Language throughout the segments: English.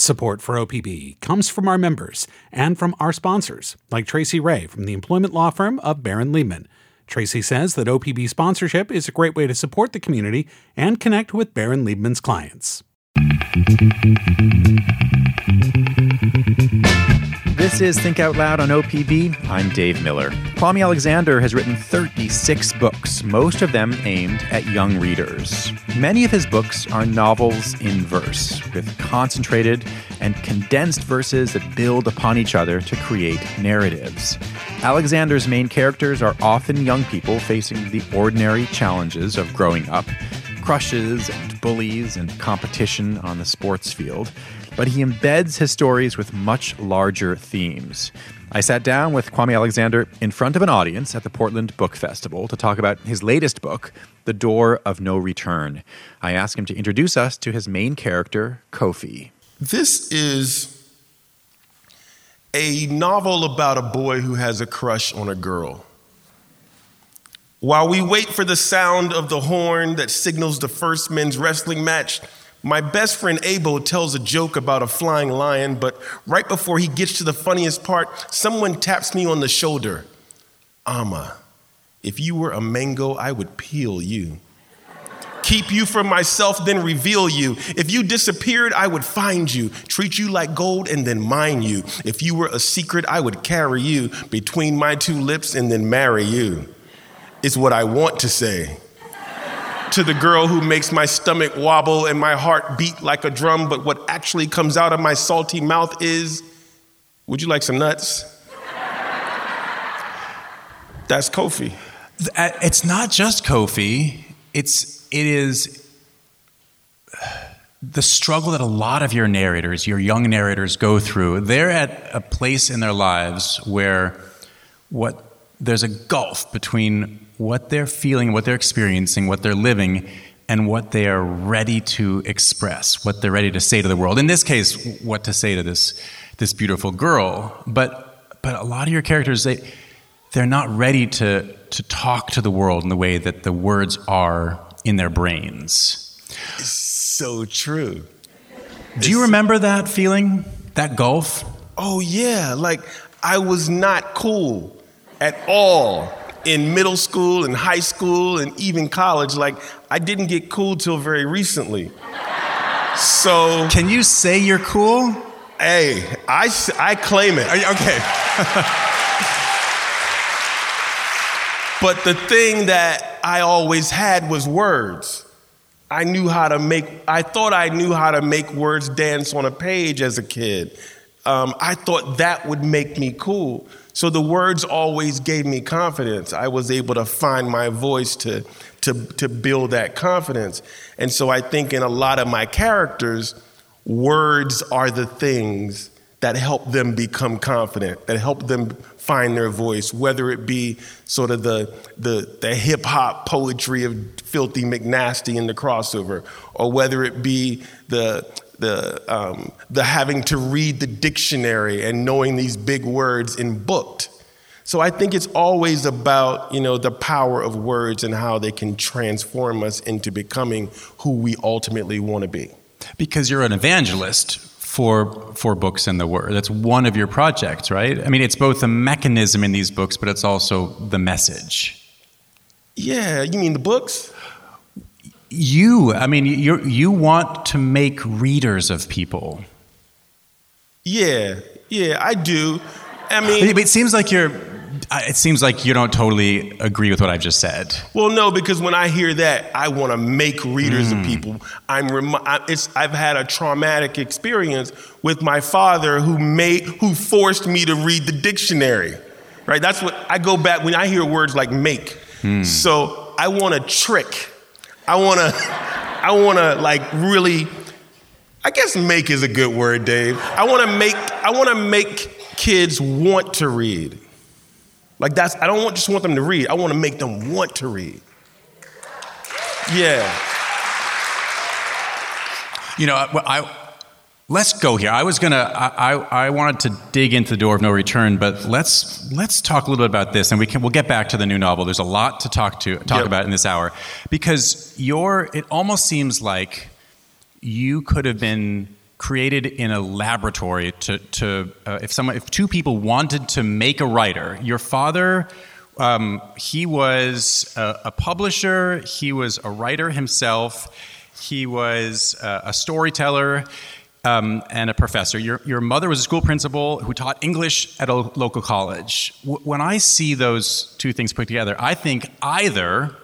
Support for OPB comes from our members and from our sponsors, like Traci Ray from the employment law firm of Barran Liebman. Traci says that OPB sponsorship is a great way to support the community and connect with Barran Liebman's clients. This is Think Out Loud on OPB. I'm Dave Miller. Kwame Alexander has written 36 books, most of them aimed at young readers. Many of his books are novels in verse, with concentrated and condensed verses that build upon each other to create narratives. Alexander's main characters are often young people facing the ordinary challenges of growing up crushes and bullies and competition on the sports field but he embeds his stories with much larger themes. I sat down with Kwame Alexander in front of an audience at the Portland Book Festival to talk about his latest book, The Door of No Return. I asked him to introduce us to his main character, Kofi. This is a novel about a boy who has a crush on a girl. While we wait for the sound of the horn that signals the first men's wrestling match, my best friend Abel tells a joke about a flying lion, but right before he gets to the funniest part, someone taps me on the shoulder. Ama, if you were a mango, I would peel you. Keep you from myself, then reveal you. If you disappeared, I would find you, treat you like gold, and then mine you. If you were a secret, I would carry you between my two lips and then marry you. It's what I want to say to the girl who makes my stomach wobble and my heart beat like a drum, but what actually comes out of my salty mouth is, Would you like some nuts? That's Kofi. Uh, it's not just Kofi. It's it is the struggle that a lot of your narrators, your young narrators go through. They're at a place in their lives where what there's a gulf between what they're feeling, what they're experiencing, what they're living, and what they are ready to express, what they're ready to say to the world. In this case, what to say to this, this beautiful girl. But, but a lot of your characters, they, they're not ready to, to talk to the world in the way that the words are in their brains. So true. Do you remember that feeling, that gulf? Oh, yeah. Like, I was not cool at all in middle school and high school and even college. Like, I didn't get cool till very recently. So. Can you say you're cool? Hey, I, I claim it. You, okay. but the thing that I always had was words. I knew how to make, I thought I knew how to make words dance on a page as a kid. Um, I thought that would make me cool. So the words always gave me confidence. I was able to find my voice to, to, to build that confidence. And so I think in a lot of my characters, words are the things that help them become confident, that help them find their voice, whether it be sort of the, the, the hip hop poetry of Filthy McNasty in the crossover, or whether it be the, the, um, the having to read the dictionary and knowing these big words in booked. So I think it's always about, you know, the power of words and how they can transform us into becoming who we ultimately want to be. Because you're an evangelist for for books and the word. That's one of your projects, right? I mean, it's both a mechanism in these books, but it's also the message. Yeah, you mean the books? You i mean you you want to make readers of people yeah yeah i do i mean it seems like you're it seems like you don't totally agree with what I've just said. Well, no, because when I hear that, I want to make readers mm. of people. I'm rem- it's, I've had a traumatic experience with my father who made who forced me to read the dictionary. Right? That's what I go back when I hear words like make. Mm. So I want to trick I wanna, I wanna like really, I guess make is a good word, Dave. I wanna make, I wanna make kids want to read. Like that's, I don't want, just want them to read. I wanna make them want to read. Yeah. You know, I, I Let's go here. I was gonna. I, I, I wanted to dig into the door of no return, but let's let's talk a little bit about this, and we can we'll get back to the new novel. There's a lot to talk to talk yep. about in this hour, because your it almost seems like you could have been created in a laboratory to, to uh, if someone if two people wanted to make a writer your father um, he was a, a, publisher he was a writer himself he was uh, a storyteller um, and a professor your, your mother was a school principal who taught english at a local college w- when i see those two things put together i think either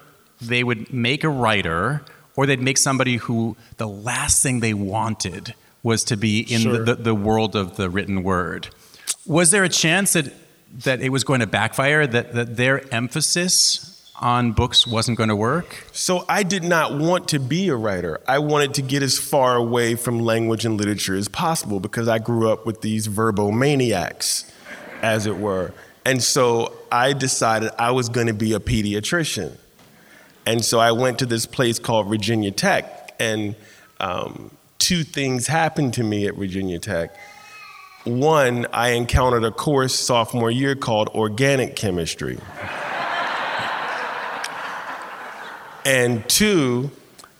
they would make a writer or they'd make somebody who the last thing they wanted was to be in sure. the, the, the world of the written word. Was there a chance that that it was going to backfire, that, that their emphasis on books wasn't going to work? So I did not want to be a writer. I wanted to get as far away from language and literature as possible because I grew up with these verbomaniacs, as it were. And so I decided I was going to be a pediatrician. And so I went to this place called Virginia Tech, and um, two things happened to me at Virginia Tech. One, I encountered a course sophomore year called organic chemistry. And two,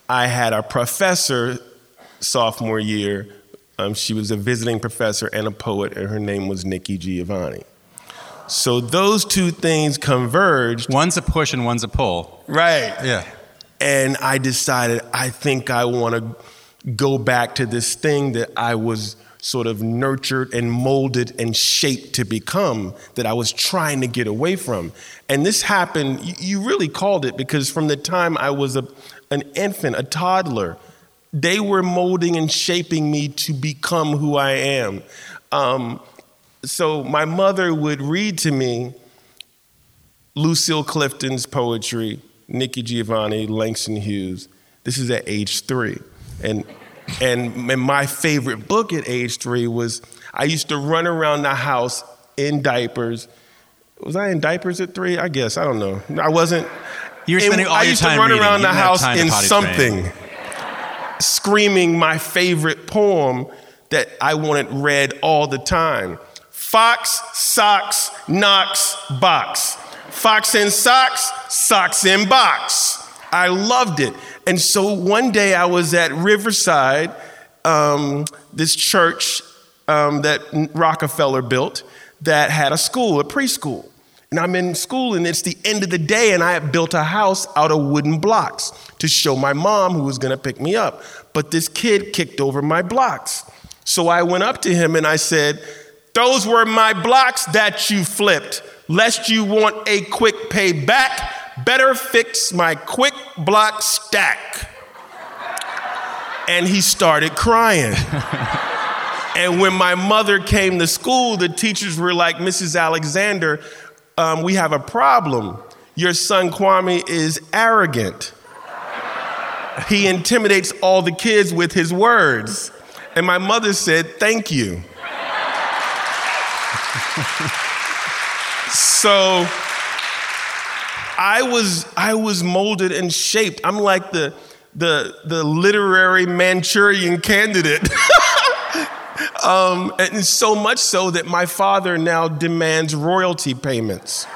I had a professor sophomore year. Um, she was a visiting professor and a poet, and her name was Nikki Giovanni. So those two things converged. One's a push and one's a pull. Right. Yeah. And I decided I think I want to go back to this thing that I was sort of nurtured and molded and shaped to become that I was trying to get away from. And this happened, you really called it because from the time I was a, an infant, a toddler, they were molding and shaping me to become who I am. Um, so my mother would read to me Lucille Clifton's poetry, Nikki Giovanni, Langston Hughes. This is at age three. And, and my favorite book at age three was I used to run around the house in diapers. Was I in diapers at three? I guess. I don't know. I wasn't. You were spending all I your time. I used to run reading. around You the house in something, train. screaming my favorite poem that I wanted read all the time. Fox, socks, knocks, box. Fox in socks, socks in box. I loved it. And so one day I was at Riverside, um, this church um, that Rockefeller built that had a school, a preschool. And I'm in school, and it's the end of the day, and I had built a house out of wooden blocks to show my mom who was gonna pick me up. But this kid kicked over my blocks. So I went up to him and I said, Those were my blocks that you flipped, lest you want a quick payback better fix my quick block stack. And he started crying. and when my mother came to school, the teachers were like, Mrs. Alexander, um, we have a problem. Your son Kwame is arrogant. He intimidates all the kids with his words. And my mother said, Thank you. so I was, I was molded and shaped. I'm like the, the, the literary Manchurian candidate. um, and so much so that my father now demands royalty payments.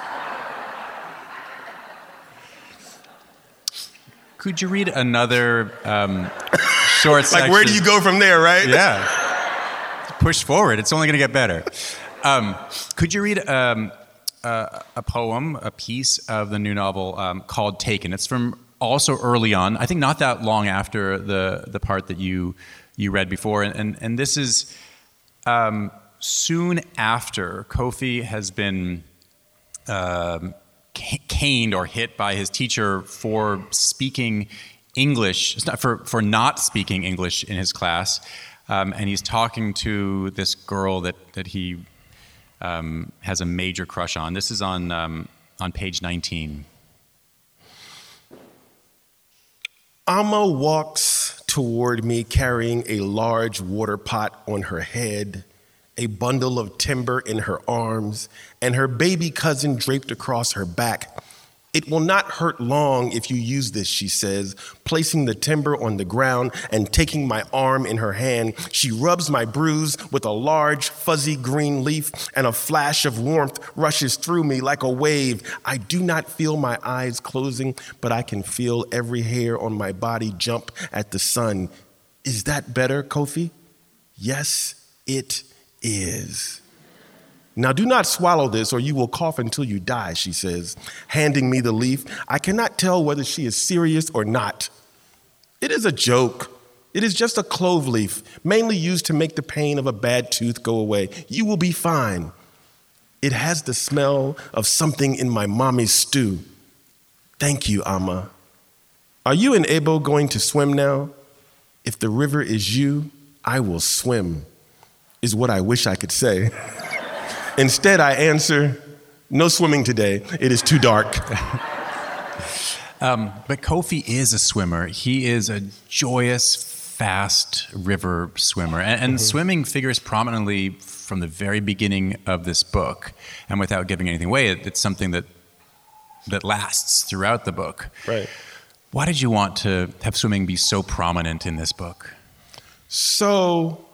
Could you read another um, short like, where do you go from there, right? Yeah. Push forward. It's only going to get better. Um, could you read um, uh, a poem, a piece of the new novel um, called Taken. It's from also early on. I think not that long after the the part that you you read before, and and, and this is um, soon after Kofi has been. Um, caned or hit by his teacher for speaking English, for, for not speaking English in his class. Um, and he's talking to this girl that, that he um, has a major crush on. This is on, um, on page 19. Amma walks toward me carrying a large water pot on her head, a bundle of timber in her arms, and her baby cousin draped across her back. It will not hurt long if you use this, she says, placing the timber on the ground and taking my arm in her hand. She rubs my bruise with a large, fuzzy green leaf, and a flash of warmth rushes through me like a wave. I do not feel my eyes closing, but I can feel every hair on my body jump at the sun. Is that better, Kofi? Yes, it is. Now, do not swallow this, or you will cough until you die, she says, handing me the leaf. I cannot tell whether she is serious or not. It is a joke. It is just a clove leaf, mainly used to make the pain of a bad tooth go away. You will be fine. It has the smell of something in my mommy's stew. Thank you, Amma. Are you and Abo going to swim now? If the river is you, I will swim, is what I wish I could say. Instead, I answer, No swimming today. It is too dark. um, but Kofi is a swimmer. He is a joyous, fast river swimmer. And, and mm-hmm. swimming figures prominently from the very beginning of this book. And without giving anything away, it, it's something that, that lasts throughout the book. Right. Why did you want to have swimming be so prominent in this book? So,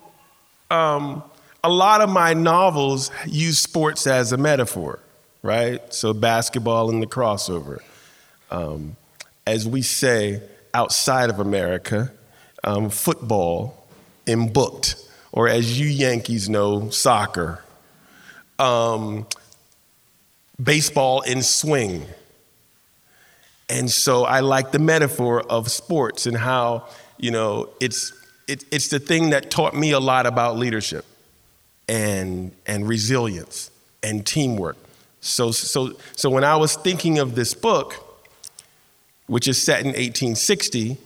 um, a lot of my novels use sports as a metaphor, right? So, basketball and the crossover. Um, as we say outside of America, um, football in booked, or as you Yankees know, soccer. Um, baseball in swing. And so I like the metaphor of sports and how, you know, it's, it, it's the thing that taught me a lot about leadership and, and resilience and teamwork. So, so, so when I was thinking of this book, which is set in 1860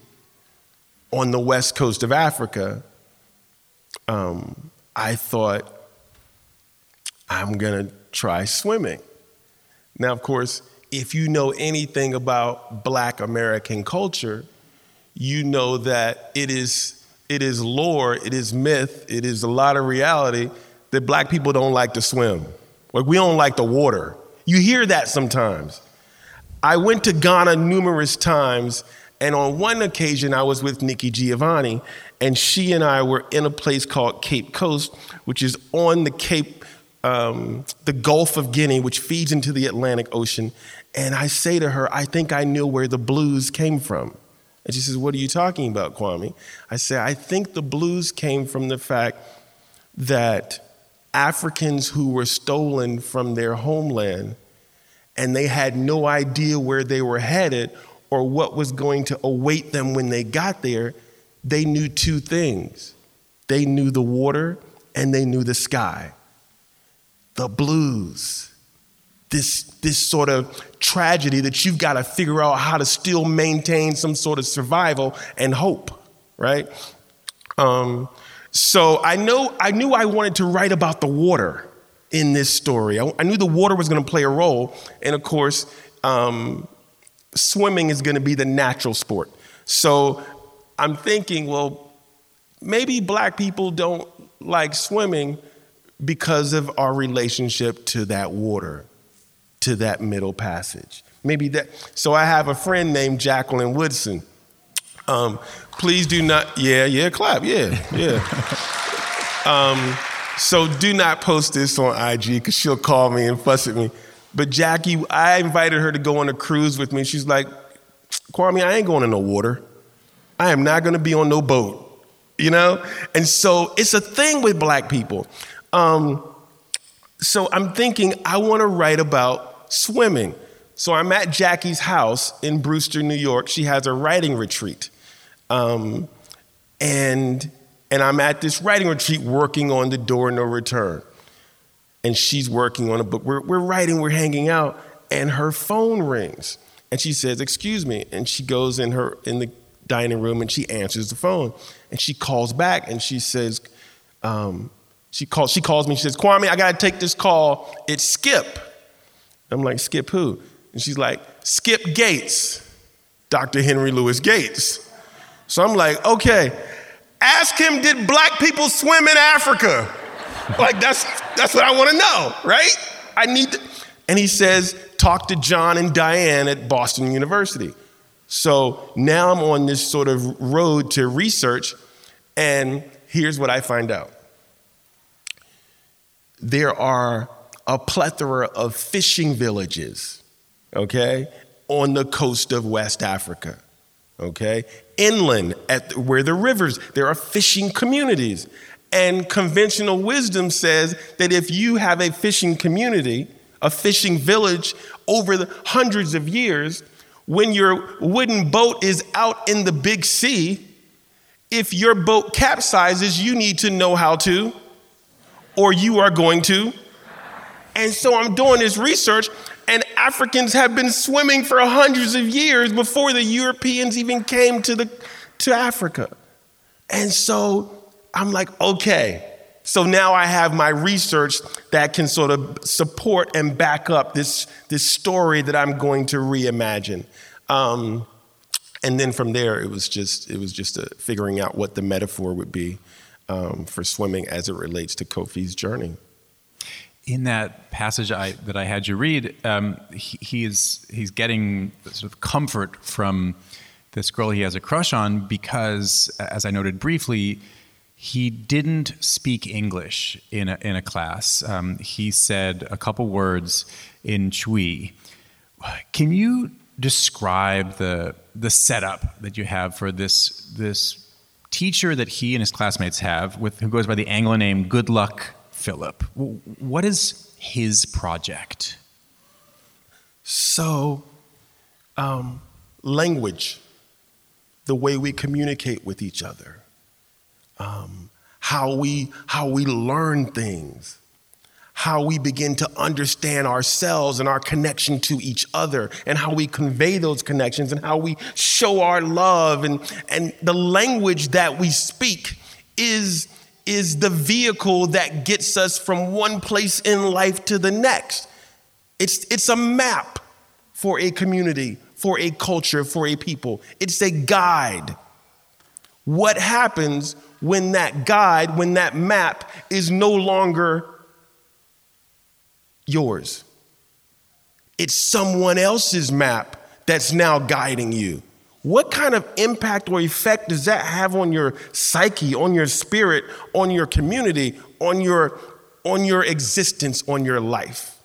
on the west coast of Africa, um, I thought, I'm going to try swimming. Now, of course, if you know anything about black American culture, you know that it is, it is lore, it is myth, it is a lot of reality that black people don't like to swim. Like we don't like the water. You hear that sometimes. I went to Ghana numerous times, and on one occasion I was with Nikki Giovanni, and she and I were in a place called Cape Coast, which is on the Cape, um, the Gulf of Guinea, which feeds into the Atlantic Ocean. And I say to her, I think I knew where the blues came from. And she says, What are you talking about, Kwame? I say, I think the blues came from the fact that Africans who were stolen from their homeland and they had no idea where they were headed or what was going to await them when they got there, they knew two things they knew the water and they knew the sky. The blues. This, this sort of tragedy that you've got to figure out how to still maintain some sort of survival and hope, right? Um, so I know I knew I wanted to write about the water in this story. I, I knew the water was going to play a role, and of course, um, swimming is going to be the natural sport. So I'm thinking, well, maybe black people don't like swimming because of our relationship to that water, to that middle passage. Maybe that. So I have a friend named Jacqueline Woodson. Um, please do not. Yeah, yeah, clap. Yeah, yeah. um, so do not post this on IG because she'll call me and fuss at me. But Jackie, I invited her to go on a cruise with me. She's like, Kwame, I ain't going in no water. I am not going to be on no boat. You know? And so it's a thing with black people. Um, so I'm thinking I want to write about swimming. So I'm at Jackie's house in Brewster, New York. She has a writing retreat. Um, and, and I'm at this writing retreat working on The Door No Return. And she's working on a book. We're, we're writing, we're hanging out, and her phone rings. And she says, Excuse me. And she goes in her in the dining room and she answers the phone. And she calls back and she says, um, she calls, she calls me, she says, Kwame, I gotta take this call. It's Skip. I'm like, Skip who? And she's like, Skip Gates, Dr. Henry Louis Gates. So I'm like, okay, ask him, did black people swim in Africa? like that's that's what I want to know, right? I need to. And he says, talk to John and Diane at Boston University. So now I'm on this sort of road to research, and here's what I find out. There are a plethora of fishing villages, okay, on the coast of West Africa, okay? inland at where the rivers, there are fishing communities. And conventional wisdom says that if you have a fishing community, a fishing village over the hundreds of years, when your wooden boat is out in the big sea, if your boat capsizes, you need to know how to, or you are going to. And so I'm doing this research, and Africans have been swimming for hundreds of years before the Europeans even came to, the, to Africa. And so I'm like, okay. So now I have my research that can sort of support and back up this, this story that I'm going to reimagine. Um, and then from there, it was just it was just figuring out what the metaphor would be um, for swimming as it relates to Kofi's journey. In that passage I, that I had you read, um, he, he is he's getting sort of comfort from this girl he has a crush on because, as I noted briefly, he didn't speak English in a, in a class. Um, he said a couple words in Twi. Can you describe the the setup that you have for this this teacher that he and his classmates have, with who goes by the Anglo name Good Luck Philip? What is his project? So, um, language, the way we communicate with each other um, how, we, how we learn things, how we begin to understand ourselves and our connection to each other, and how we convey those connections, and how we show our love. And, and the language that we speak is, is the vehicle that gets us from one place in life to the next. It's, it's a map for a community, for a culture, for a people. It's a guide. What happens when that guide, when that map is no longer yours. It's someone else's map that's now guiding you. What kind of impact or effect does that have on your psyche, on your spirit, on your community, on your, on your existence, on your life?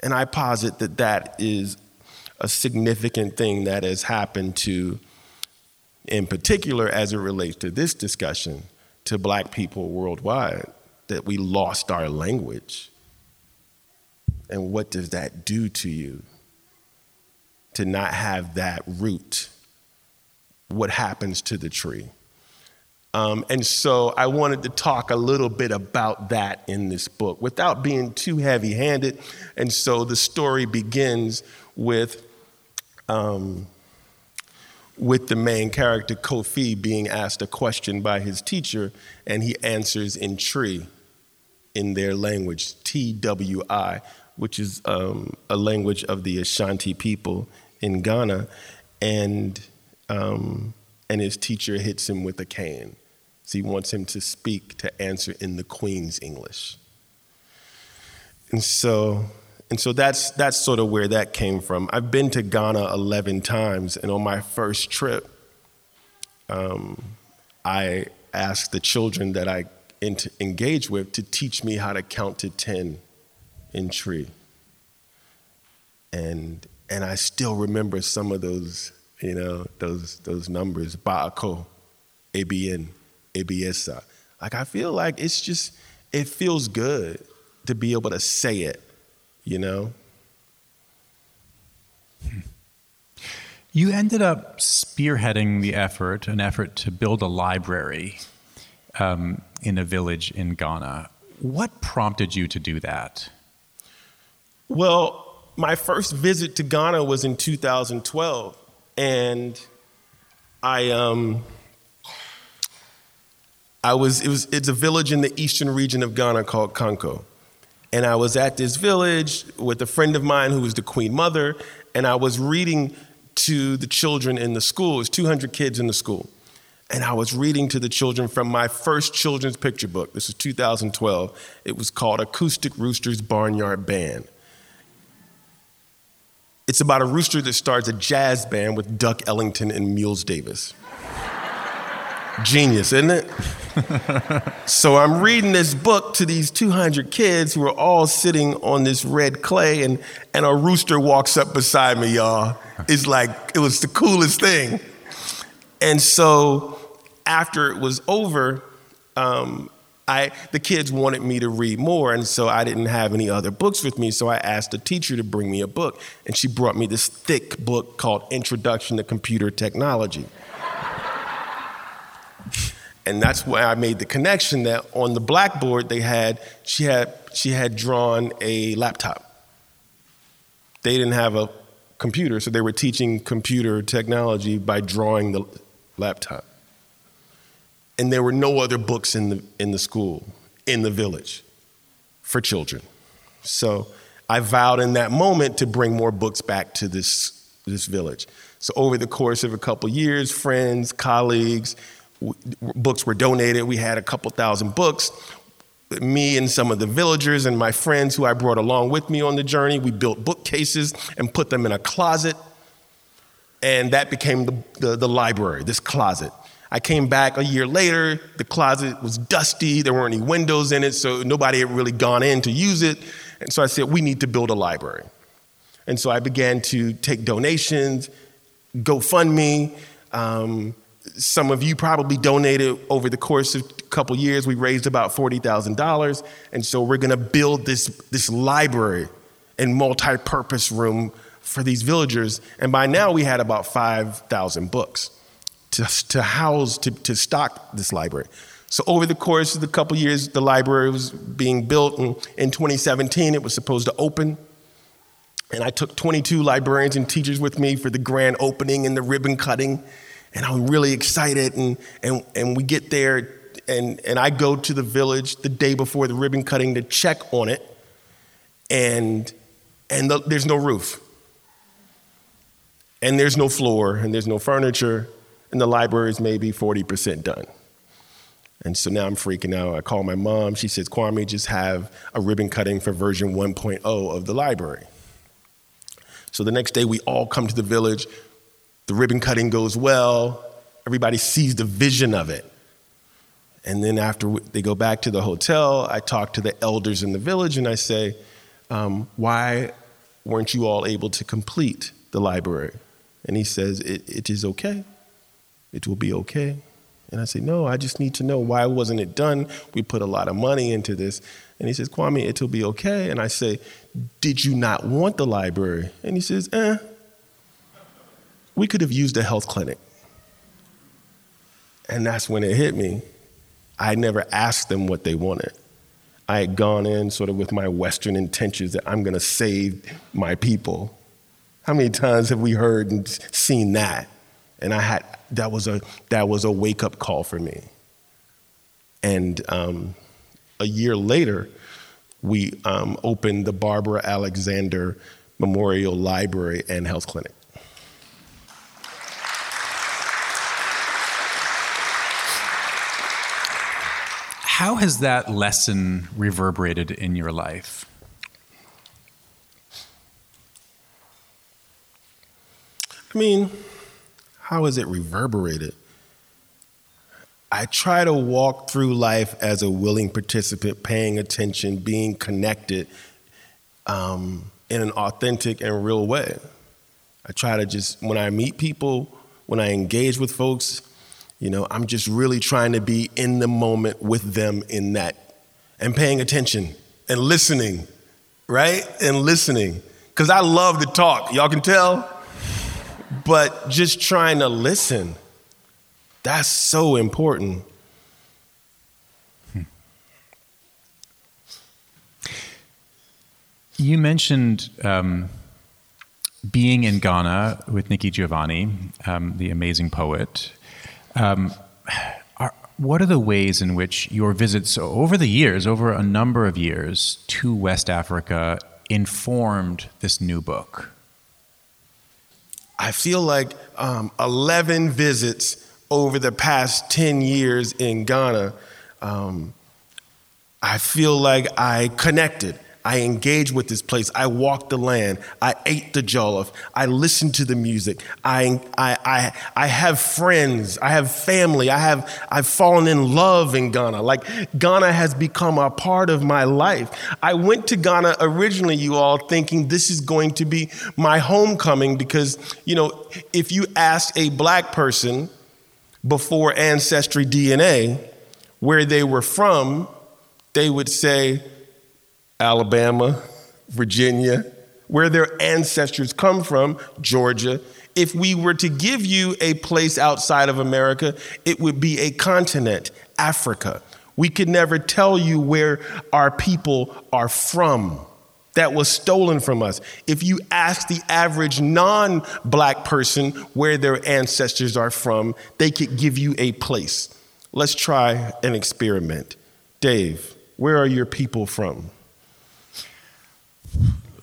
And I posit that that is a significant thing that has happened to in particular as it relates to this discussion to black people worldwide, that we lost our language. And what does that do to you? To not have that root? What happens to the tree? Um, and so I wanted to talk a little bit about that in this book without being too heavy handed. And so the story begins with um, with the main character Kofi being asked a question by his teacher, and he answers in Twi in their language, T W I, which is um, a language of the Ashanti people in Ghana, and um, and his teacher hits him with a cane. So he wants him to speak to answer in the Queen's English. And so and so that's, that's sort of where that came from. I've been to Ghana 11 times, and on my first trip, um, I asked the children that I engage with to teach me how to count to 10 in Twi. And, and I still remember some of those, you know, those, those numbers, Ba'ako, abien, abiesa. Like, I feel like it's just, it feels good to be able to say it you know? You ended up spearheading the effort, an effort to build a library um, in a village in Ghana. What prompted you to do that? Well, my first visit to Ghana was in 2012, and I um, I was it was it's a village in the eastern region of Ghana called Konko, and I was at this village with a friend of mine who was the queen mother, and I was reading to the children in the school. Was 200 kids in the school. And I was reading to the children from my first children's picture book. This was 2012. It was called Acoustic Roosters Barnyard Band. It's about a rooster that starts a jazz band with Duck Ellington and Miles Davis. Genius, isn't it? so I'm reading this book to these 200 kids who are all sitting on this red clay, and, and a rooster walks up beside me, y'all. It's like, it was the coolest thing. And so after it was over, um, I, the kids wanted me to read more, and so I didn't have any other books with me. So I asked the teacher to bring me a book, and she brought me this thick book called Introduction to Computer Technology. and that's why I made the connection that on the blackboard they had she had she had drawn a laptop. They didn't have a computer, so they were teaching computer technology by drawing the laptop and there were no other books in the, in the school, in the village for children. So I vowed in that moment to bring more books back to this, this village. So over the course of a couple years, friends, colleagues, w- books were donated. We had a couple thousand books. Me and some of the villagers and my friends who I brought along with me on the journey, we built bookcases and put them in a closet. And that became the, the, the library, this closet. I came back a year later, the closet was dusty, there weren't any windows in it, so nobody had really gone in to use it. And so I said, we need to build a library. And so I began to take donations, GoFundMe. Um, some of you probably donated over the course of a couple years. We raised about $40,000. And so we're going to build this, this library and multi purpose room for these villagers. And by now we had about 5,000 books to, to house, to, to stock this library. So over the course of the couple years, the library was being built, and in 2017, it was supposed to open. And I took 22 librarians and teachers with me for the grand opening and the ribbon cutting. And I'm really excited. And, and, and we get there, and, and I go to the village the day before the ribbon cutting to check on it. And, and the, there's no roof. And there's no floor, and there's no furniture and the library is maybe 40% done. And so now I'm freaking out. I call my mom. She says, Kwame, just have a ribbon cutting for version 1.0 of the library. So the next day, we all come to the village. The ribbon cutting goes well. Everybody sees the vision of it. And then after they go back to the hotel, I talk to the elders in the village and I say, um, Why weren't you all able to complete the library? And he says, it, it is okay. It will be okay. And I say, No, I just need to know why wasn't it done? We put a lot of money into this. And he says, Kwame, it'll be okay. And I say, Did you not want the library? And he says, Eh, we could have used a health clinic. And that's when it hit me. I never asked them what they wanted. I had gone in sort of with my Western intentions that I'm going to save my people. How many times have we heard and seen that? And I had that was a that was a wake up call for me. And um, a year later, we um, opened the Barbara Alexander Memorial Library and Health Clinic. How has that lesson reverberated in your life? I mean, how is it reverberated? I try to walk through life as a willing participant, paying attention, being connected um, in an authentic and real way. I try to just, when I meet people, when I engage with folks, you know, I'm just really trying to be in the moment with them in that and paying attention and listening, right? And listening. Because I love to talk. Y'all can tell. But just trying to listen, that's so important. You mentioned um, being in Ghana with Nikki Giovanni, um, the amazing poet. Um, are, what are the ways in which your visits over the years, over a number of years, to West Africa informed this new book? I feel like um, 11 visits over the past 10 years in Ghana, um, I feel like I connected. I engaged with this place. I walked the land. I ate the jollof. I listened to the music. I, I, I, I have friends. I have family. I have, I've fallen in love in Ghana. Like Ghana has become a part of my life. I went to Ghana originally, you all, thinking this is going to be my homecoming because, you know, if you ask a black person before Ancestry DNA where they were from, they would say Alabama, Virginia, where their ancestors come from, Georgia. If we were to give you a place outside of America, it would be a continent, Africa. We could never tell you where our people are from. That was stolen from us. If you ask the average non black person where their ancestors are from, they could give you a place. Let's try an experiment. Dave, where are your people from?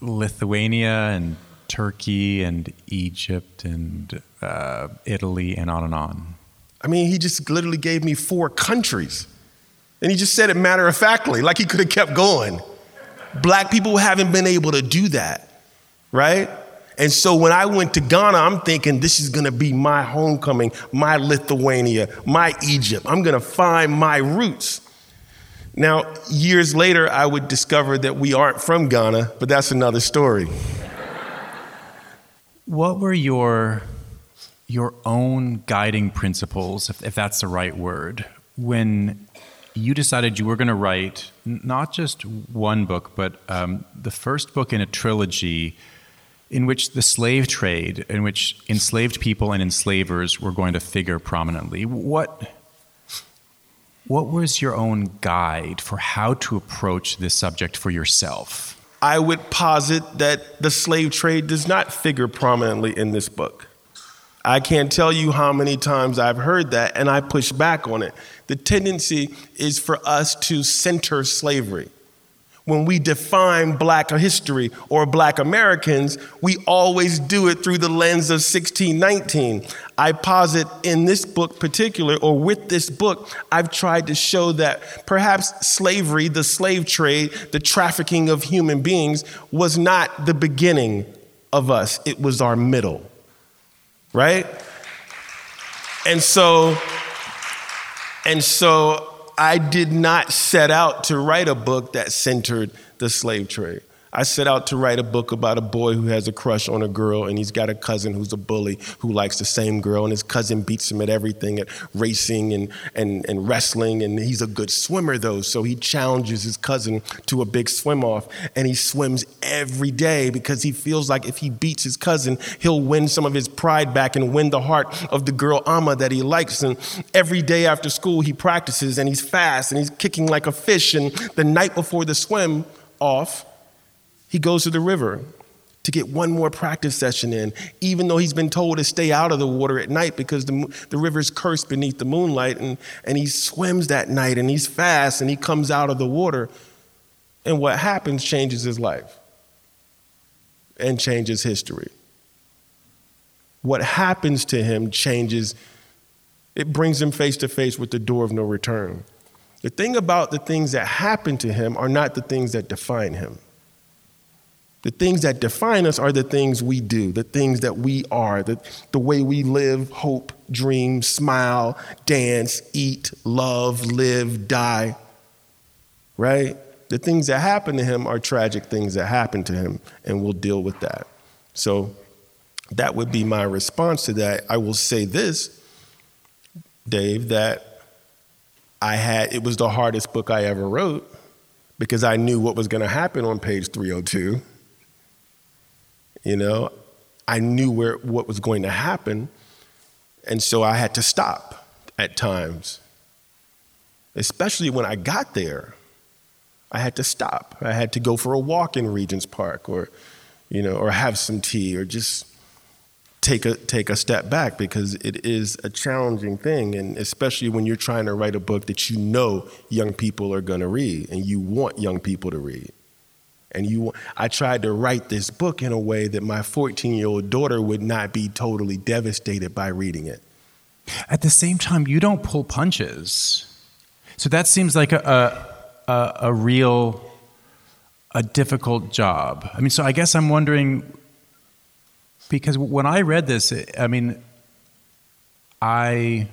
Lithuania and Turkey and Egypt and uh, Italy and on and on. I mean, he just literally gave me four countries. And he just said it matter of factly, like he could have kept going. Black people haven't been able to do that, right? And so when I went to Ghana, I'm thinking this is gonna be my homecoming, my Lithuania, my Egypt. I'm gonna find my roots. Now, years later, I would discover that we aren't from Ghana, but that's another story. What were your your own guiding principles, if, if that's the right word, when you decided you were going to write not just one book, but um, the first book in a trilogy in which the slave trade, in which enslaved people and enslavers were going to figure prominently. What what was your own guide for how to approach this subject for yourself? I would posit that the slave trade does not figure prominently in this book. I can't tell you how many times I've heard that, and I push back on it. The tendency is for us to center slavery when we define black history or black Americans, we always do it through the lens of 1619. I posit in this book particular or with this book, I've tried to show that perhaps slavery, the slave trade, the trafficking of human beings was not the beginning of us. It was our middle. Right? And so and so I did not set out to write a book that centered the slave trade. I set out to write a book about a boy who has a crush on a girl and he's got a cousin who's a bully who likes the same girl and his cousin beats him at everything at racing and, and, and wrestling and he's a good swimmer though so he challenges his cousin to a big swim off and he swims every day because he feels like if he beats his cousin he'll win some of his pride back and win the heart of the girl Amma that he likes and every day after school he practices and he's fast and he's kicking like a fish and the night before the swim off he goes to the river to get one more practice session in, even though he's been told to stay out of the water at night because the, the river's cursed beneath the moonlight. And, and he swims that night and he's fast and he comes out of the water. And what happens changes his life and changes history. What happens to him changes, it brings him face to face with the door of no return. The thing about the things that happen to him are not the things that define him. The things that define us are the things we do, the things that we are, the, the way we live, hope, dream, smile, dance, eat, love, live, die. Right? The things that happen to him are tragic things that happen to him, and we'll deal with that. So that would be my response to that. I will say this, Dave, that I had, it was the hardest book I ever wrote because I knew what was going to happen on page 302 you know, I knew where what was going to happen, and so I had to stop at times. Especially when I got there, I had to stop. I had to go for a walk in Regent's Park, or you know, or have some tea, or just take a take a step back because it is a challenging thing, and especially when you're trying to write a book that you know young people are going to read, and you want young people to read. And you, I tried to write this book in a way that my 14 year old daughter would not be totally devastated by reading it. At the same time, you don't pull punches. So that seems like a, a, a real, a difficult job. I mean, so I guess I'm wondering, because when I read this, I mean, I,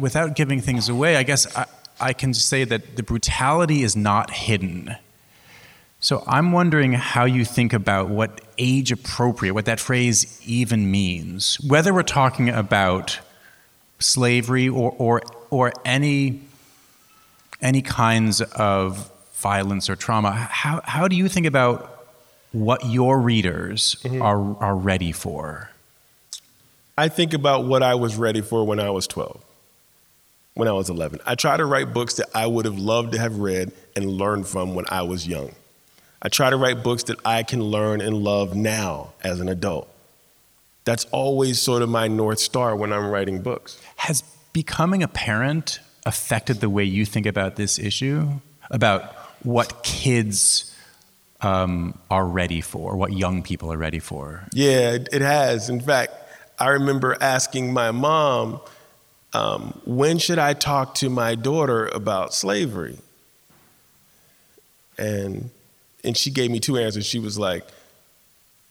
without giving things away, I guess I, I can say that the brutality is not hidden so I'm wondering how you think about what age appropriate, what that phrase even means, whether we're talking about slavery or, or, or any, any kinds of violence or trauma. How, how do you think about what your readers Mm-hmm. are, are ready for? I think about what I was ready for when I was 12, when I was 11. I try to write books that I would have loved to have read and learned from when I was young. I try to write books that I can learn and love now as an adult. That's always sort of my North Star when I'm writing books. Has becoming a parent affected the way you think about this issue? About what kids um, are ready for, what young people are ready for? Yeah, it, it has. In fact, I remember asking my mom, um, when should I talk to my daughter about slavery? And, and she gave me two answers. She was like,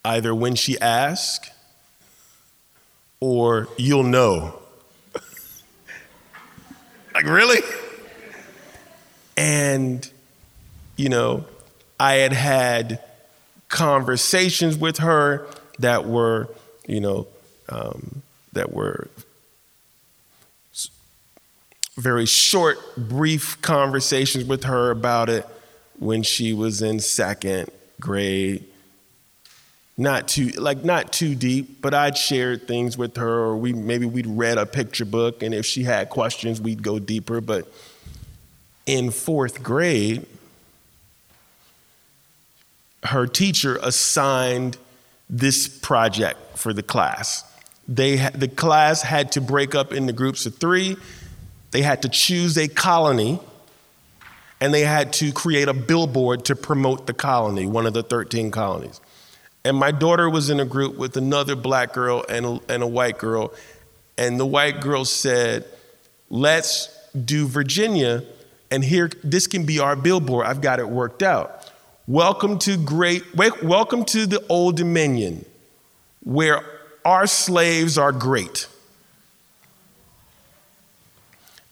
either when she asks or you'll know. like, really? And, you know, I had had conversations with her that were, you know, um, that were very short, brief conversations with her about it when she was in second grade. Not too like not too deep, but I'd shared things with her, or we maybe we'd read a picture book, and if she had questions, we'd go deeper. But in fourth grade, her teacher assigned this project for the class. They the class had to break up into groups of three. They had to choose a colony, and they had to create a billboard to promote the colony, one of the 13 colonies. And my daughter was in a group with another black girl and a, and a white girl. And the white girl said, Let's do Virginia, and here, this can be our billboard. I've got it worked out. Welcome to great, wel- welcome to the Old Dominion, where our slaves are great.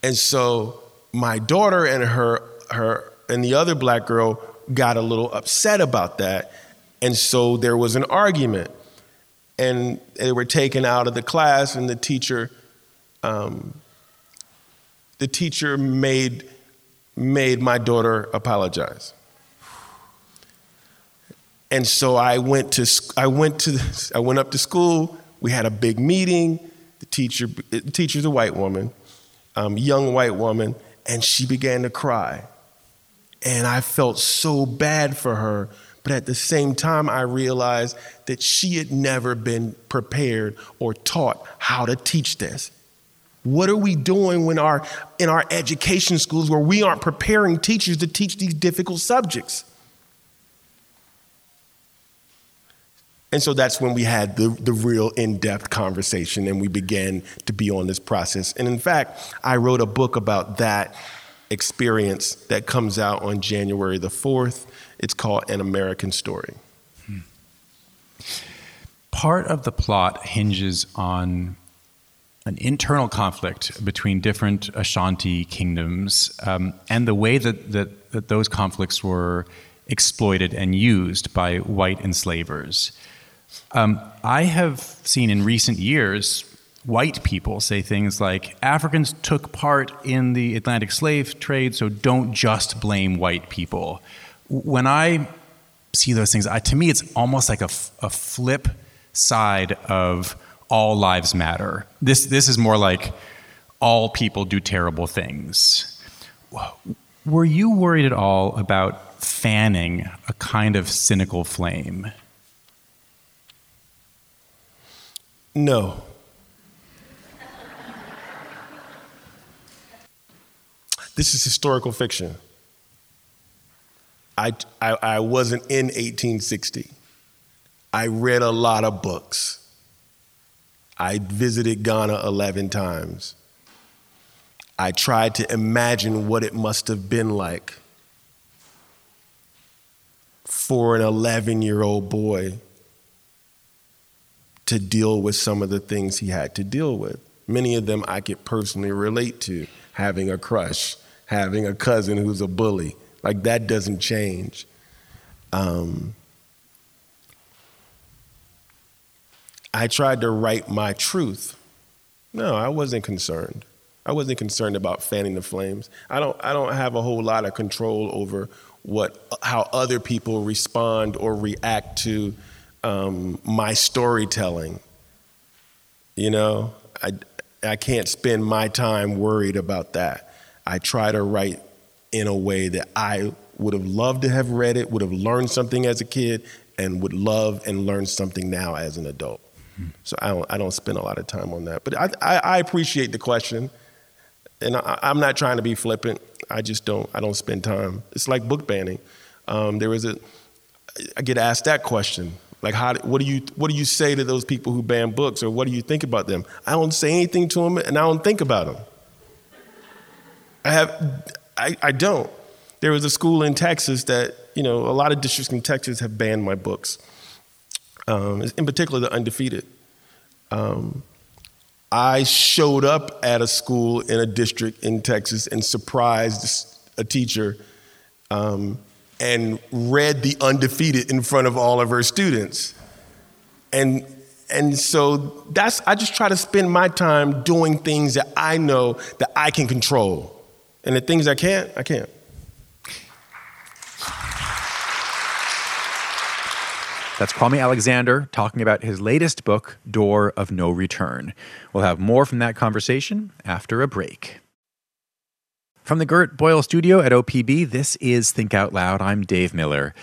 And so my daughter and her, her and the other black girl got a little upset about that. And so there was an argument. And they were taken out of the class, and the teacher, um, the teacher made, made my daughter apologize. And so I went to I went to I went up to school. We had a big meeting. The teacher the teacher's a white woman, um, young white woman, and she began to cry. And I felt so bad for her, but at the same time I realized that she had never been prepared or taught how to teach this. What are we doing when our in our education schools where we aren't preparing teachers to teach these difficult subjects? And so that's when we had the, the real in depth conversation and we began to be on this process. And in fact, I wrote a book about that experience that comes out on January the 4th. It's called An American Story. Part of the plot hinges on an internal conflict between different Ashanti kingdoms um, and the way that, that, that those conflicts were exploited and used by white enslavers. Um, I have seen in recent years white people say things like Africans took part in the Atlantic slave trade, so don't just blame white people. When I see those things, I, to me, it's almost like a flip side of all lives matter. This, this is more like all people do terrible things. Were you worried at all about fanning a kind of cynical flame? No. This is historical fiction. I, I, I wasn't in 1860. I read a lot of books. I visited Ghana 11 times. I tried to imagine what it must have been like for an 11 year old boy to deal with some of the things he had to deal with. Many of them I could personally relate to having a crush, having a cousin who's a bully. Like that doesn't change. Um, I tried to write my truth. No, I wasn't concerned. I wasn't concerned about fanning the flames. I don't, I don't have a whole lot of control over what how other people respond or react to um, my storytelling. You know, I I can't spend my time worried about that. I try to write in a way that I would have loved to have read it, would have learned something as a kid, and would love and learn something now as an adult. So I don't, I don't spend a lot of time on that. But I, I, I appreciate the question. And I, am not trying to be flippant. I just don't, I don't spend time. It's like book banning. Um, there was a, I get asked that question. Like, how, what, do you, what do you say to those people who ban books, or what do you think about them? I don't say anything to them, and I don't think about them. I have, I, I don't. There was a school in Texas that, you know, a lot of districts in Texas have banned my books um, in particular the undefeated. Um, I showed up at a school in a district in Texas and surprised a teacher um, and read the undefeated in front of all of her students. And and so that's I just try to spend my time doing things that I know that I can control. And the things I can't, I can't. That's Kwame Alexander talking about his latest book, Door of No Return. We'll have more from that conversation after a break. From the Gert Boyle studio at OPB, this is Think Out Loud. I'm Dave Miller.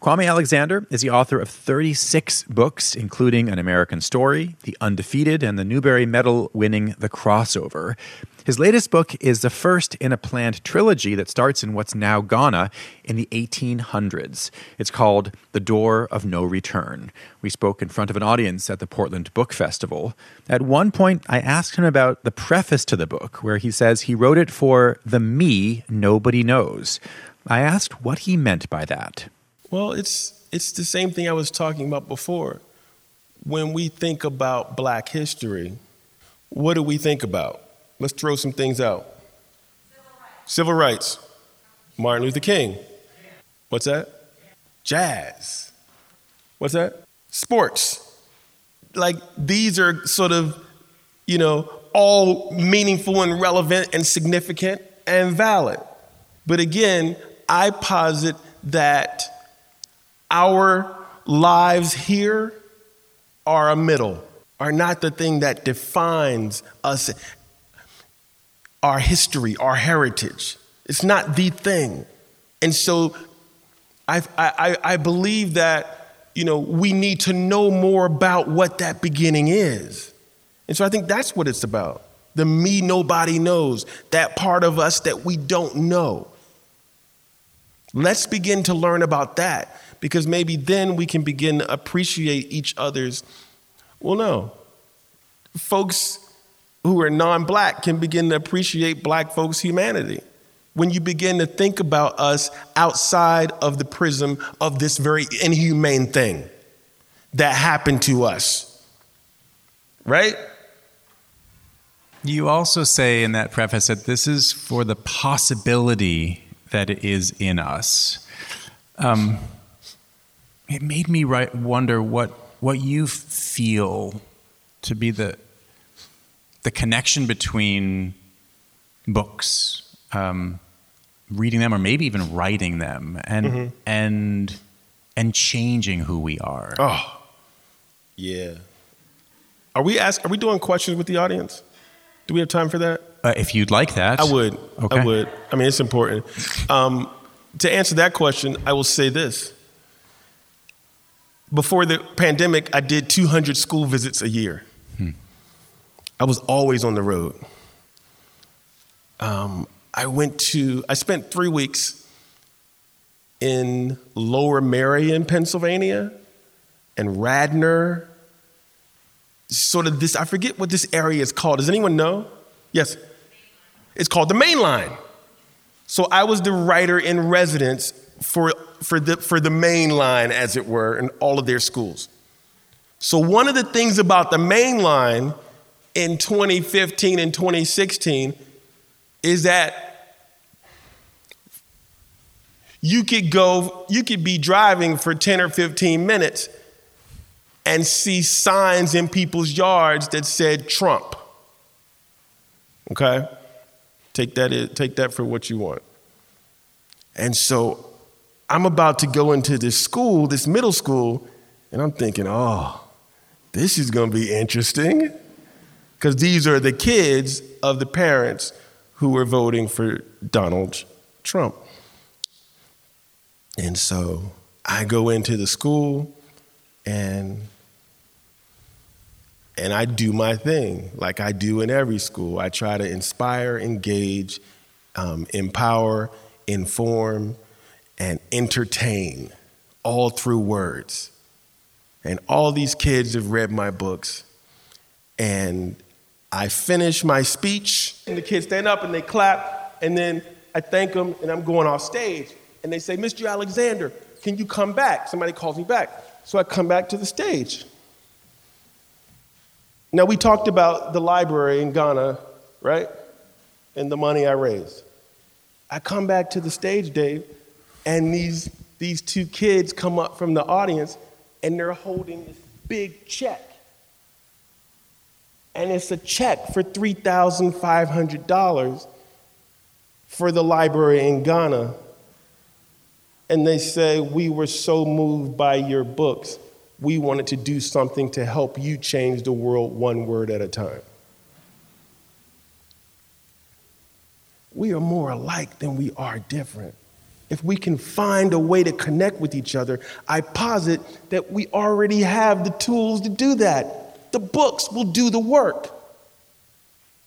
Kwame Alexander is the author of 36 books, including An American Story, The Undefeated, and the Newbery Medal winning The Crossover. His latest book is the first in a planned trilogy that starts in what's now Ghana in the 1800s. It's called The Door of No Return. We spoke in front of an audience at the Portland Book Festival. At one point, I asked him about the preface to the book, where he says he wrote it for the me nobody knows. I asked what he meant by that. Well, it's, it's the same thing I was talking about before. When we think about black history, what do we think about? Let's throw some things out. Civil rights. Civil rights. Martin Luther King. What's that? Jazz. What's that? Sports. Like these are sort of, you know, all meaningful and relevant and significant and valid. But again, I posit that our lives here are a middle, are not the thing that defines us, our history, our heritage. It's not the thing. And so I, I, I believe that, you know, we need to know more about what that beginning is. And so I think that's what it's about. The me nobody knows, that part of us that we don't know. Let's begin to learn about that because maybe then we can begin to appreciate each other's. Well, no. Folks who are non black can begin to appreciate black folks' humanity. When you begin to think about us outside of the prism of this very inhumane thing that happened to us. Right? You also say in that preface that this is for the possibility that it is in us. Um, it made me right, wonder what, what you feel to be the, the connection between books, um, reading them, or maybe even writing them, and, mm-hmm. and, and changing who we are. Oh, yeah. Are we ask, Are we doing questions with the audience? Do we have time for that? Uh, if you'd like that, I would. Okay. I would. I mean, it's important. Um, to answer that question, I will say this before the pandemic, I did 200 school visits a year. Hmm. I was always on the road. Um, I went to, I spent three weeks in Lower Merion, Pennsylvania, and Radnor. Sort of this, I forget what this area is called. Does anyone know? Yes. It's called the Main Line. So I was the writer in residence for, for, the, for the main line, as it were, in all of their schools. So, one of the things about the main line in 2015 and 2016 is that you could go, you could be driving for 10 or 15 minutes and see signs in people's yards that said Trump. Okay? Take that, take that for what you want. And so I'm about to go into this school, this middle school, and I'm thinking, oh, this is going to be interesting. Because these are the kids of the parents who were voting for Donald Trump. And so I go into the school and and I do my thing like I do in every school. I try to inspire, engage, um, empower, inform, and entertain all through words. And all these kids have read my books. And I finish my speech, and the kids stand up and they clap, and then I thank them, and I'm going off stage. And they say, Mr. Alexander, can you come back? Somebody calls me back. So I come back to the stage. Now, we talked about the library in Ghana, right? And the money I raised. I come back to the stage, Dave, and these, these two kids come up from the audience and they're holding this big check. And it's a check for $3,500 for the library in Ghana. And they say, We were so moved by your books, we wanted to do something to help you change the world one word at a time. We are more alike than we are different. If we can find a way to connect with each other, I posit that we already have the tools to do that. The books will do the work.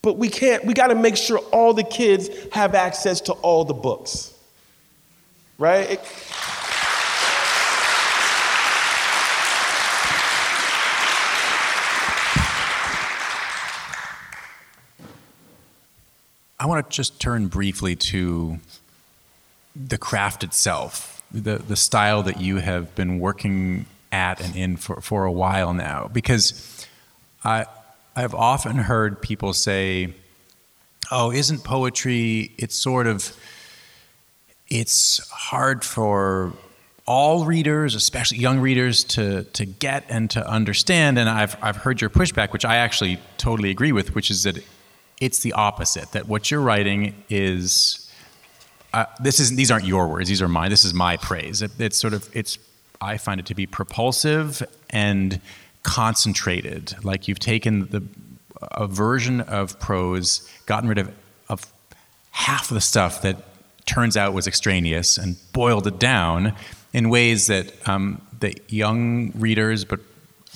But we can't, we got to make sure all the kids have access to all the books. Right? It, I want to just turn briefly to the craft itself, the, the style that you have been working at and in for, for a while now. Because I, I've often heard people say, oh, isn't poetry, it's sort of, it's hard for all readers, especially young readers, to, to get and to understand. And I've, I've heard your pushback, which I actually totally agree with, which is that it's the opposite, that what you're writing is this is these aren't your words; these are mine. This is my praise. It, it's sort of it's. I find it to be propulsive and concentrated. Like you've taken the a version of prose, gotten rid of of half of the stuff that turns out was extraneous, and boiled it down in ways that um, that young readers, but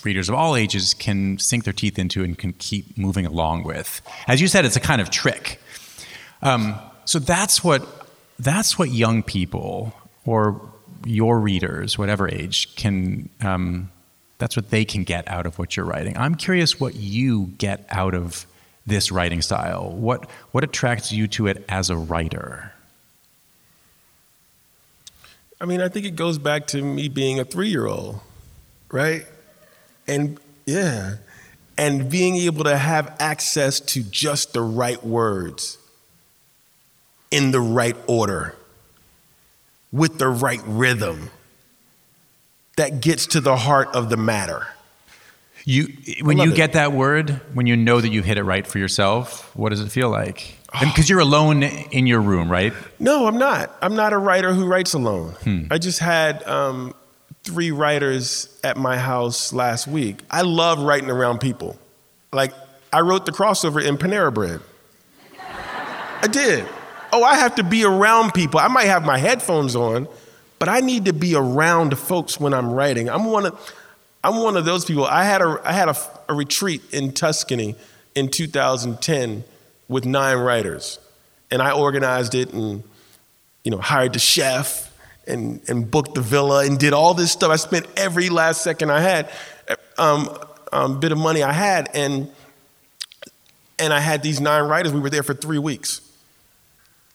readers of all ages, can sink their teeth into and can keep moving along with. As you said, it's a kind of trick. Um, so that's what that's what young people or your readers, whatever age, can. Um, that's what they can get out of what you're writing. I'm curious what you get out of this writing style. What what attracts you to it as a writer? I mean, I think it goes back to me being a three year old, right? And yeah, and being able to have access to just the right words in the right order, with the right rhythm that gets to the heart of the matter. You, when you it. get that word, when you know that you've hit it right for yourself, what does it feel like? Because you're alone in your room, right? No, I'm not. I'm not a writer who writes alone. Hmm. I just had um, three writers at my house last week. I love writing around people. Like, I wrote the crossover in Panera Bread. I did oh, I have to be around people. I might have my headphones on, but I need to be around folks when I'm writing. I'm one of, I'm one of those people. I had a, I had a, a retreat in Tuscany in 2010 with nine writers, and I organized it and, you know, hired the chef and, and booked the villa and did all this stuff. I spent every last second I had, um, um, bit of money I had, and and I had these nine writers. We were there for three weeks.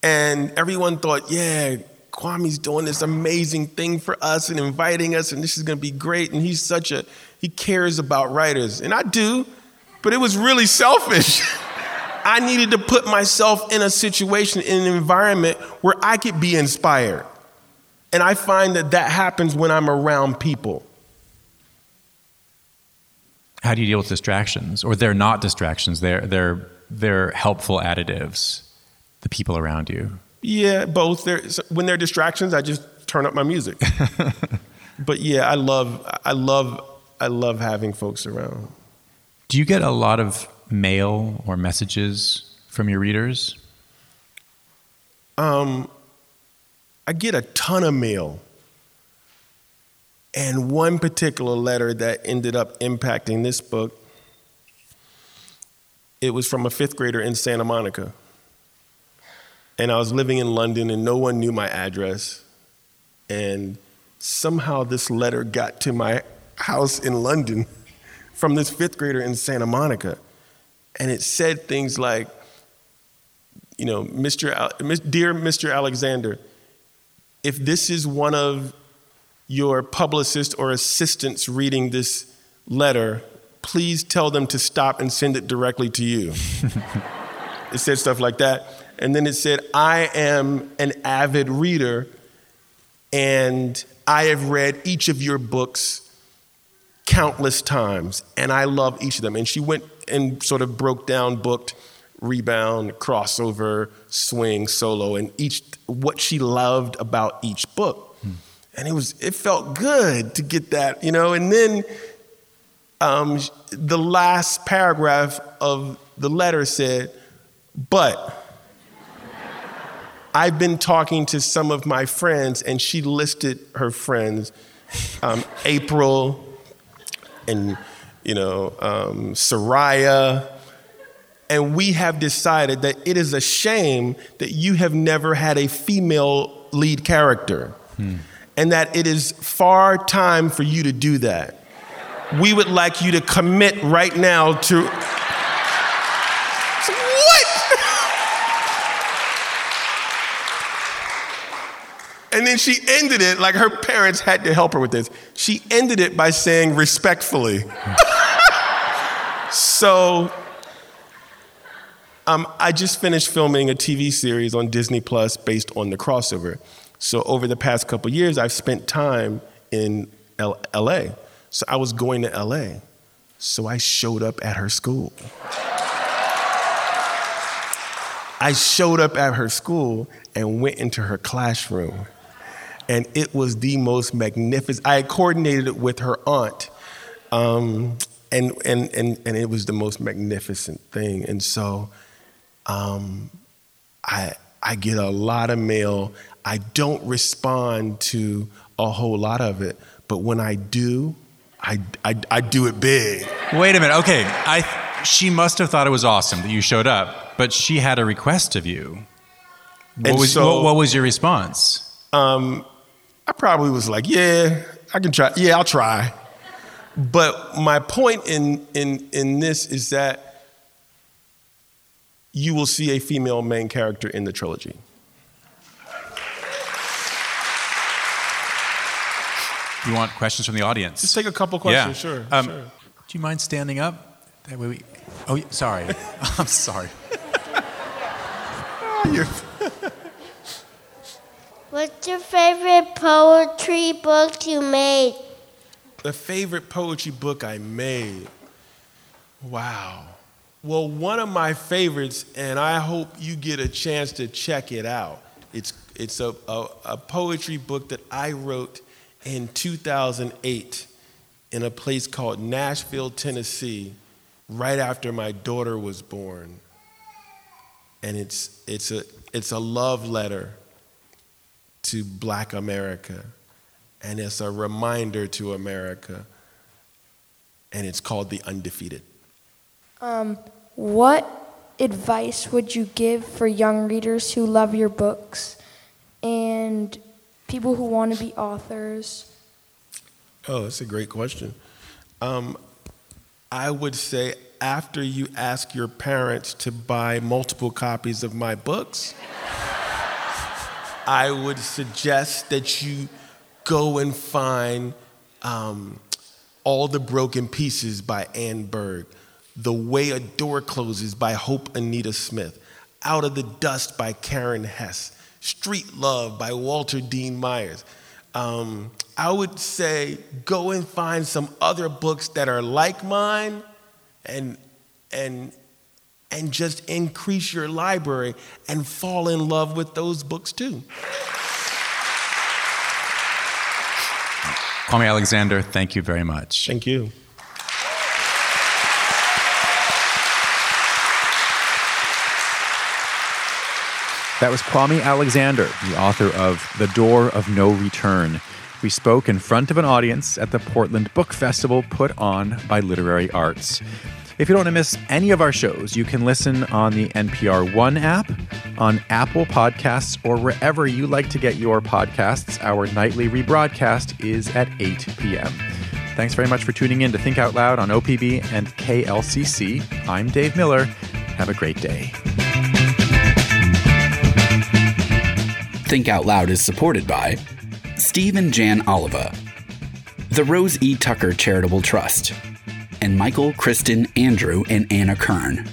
And everyone thought, yeah, Kwame's doing this amazing thing for us and inviting us, and this is gonna be great. And he's such a, he cares about writers. And I do, but it was really selfish. I needed to put myself in a situation, in an environment where I could be inspired. And I find that that happens when I'm around people. How do you deal with distractions? Or they're not distractions, they're, they're, they're helpful additives the people around you? Yeah, both. They're, when they're distractions, I just turn up my music. but yeah, I love, I love, I love having folks around. Do you get a lot of mail or messages from your readers? Um, I get a ton of mail. And one particular letter that ended up impacting this book, it was from a fifth grader in Santa Monica. And I was living in London and no one knew my address. And somehow this letter got to my house in London from this fifth grader in Santa Monica. And it said things like, you know, Mr. Al- dear Mr. Alexander, if this is one of your publicist or assistants reading this letter, please tell them to stop and send it directly to you. it said stuff like that. And then it said, I am an avid reader and I have read each of your books countless times and I love each of them. And she went and sort of broke down, booked rebound, crossover, swing, solo, and each what she loved about each book. Hmm. And it was it felt good to get that, you know. And then um, the last paragraph of the letter said, "But." I've been talking to some of my friends, and she listed her friends um, April and, you know, um, Soraya, and we have decided that it is a shame that you have never had a female lead character hmm. and that it is far time for you to do that. We would like you to commit right now to. what? And then she ended it like her parents had to help her with this. She ended it by saying respectfully. so um, I just finished filming a TV series on Disney Plus based on the crossover. So over the past couple years, I've spent time in L- LA. So I was going to LA. So I showed up at her school. I showed up at her school and went into her classroom. And it was the most magnificent. I coordinated it with her aunt. Um, and, and, and, and it was the most magnificent thing. And so um, I, I get a lot of mail. I don't respond to a whole lot of it, but when I do, I, I, I do it big. Wait a minute. Okay. I, she must have thought it was awesome that you showed up, but she had a request of you. What, was, so, what, what was your response? Um, I probably was like, yeah, I can try. Yeah, I'll try. But my point in, in, in this is that you will see a female main character in the trilogy. You want questions from the audience? Just take a couple questions, yeah. sure, um, sure. Do you mind standing up? That way we. Oh, sorry. I'm sorry. What's your favorite poetry book you made? The favorite poetry book I made. Wow. Well, one of my favorites, and I hope you get a chance to check it out. It's, it's a, a, a poetry book that I wrote in 2008 in a place called Nashville, Tennessee, right after my daughter was born. And it's, it's, a, it's a love letter to black America. And it's a reminder to America. And it's called The Undefeated. Um, what advice would you give for young readers who love your books and people who want to be authors? Oh, that's a great question. Um, I would say after you ask your parents to buy multiple copies of my books, I would suggest that you go and find um, All the Broken Pieces by Ann Burg. The Way a Door Closes by Hope Anita Smith, Out of the Dust by Karen Hesse, Street Love by Walter Dean Myers. Um, I would say go and find some other books that are like mine and, and, and just increase your library and fall in love with those books too. Kwame Alexander, thank you very much. Thank you. That was Kwame Alexander, the author of The Door of No Return. We spoke in front of an audience at the Portland Book Festival put on by Literary Arts. If you don't want to miss any of our shows, you can listen on the NPR One app, on Apple Podcasts, or wherever you like to get your podcasts. Our nightly rebroadcast is at 8 p.m. Thanks very much for tuning in to Think Out Loud on OPB and KLCC. I'm Dave Miller. Have a great day. Think Out Loud is supported by Steve and Jan Oliva, the Rose E. Tucker Charitable Trust, and Michael, Kristen, Andrew, and Anna Kern.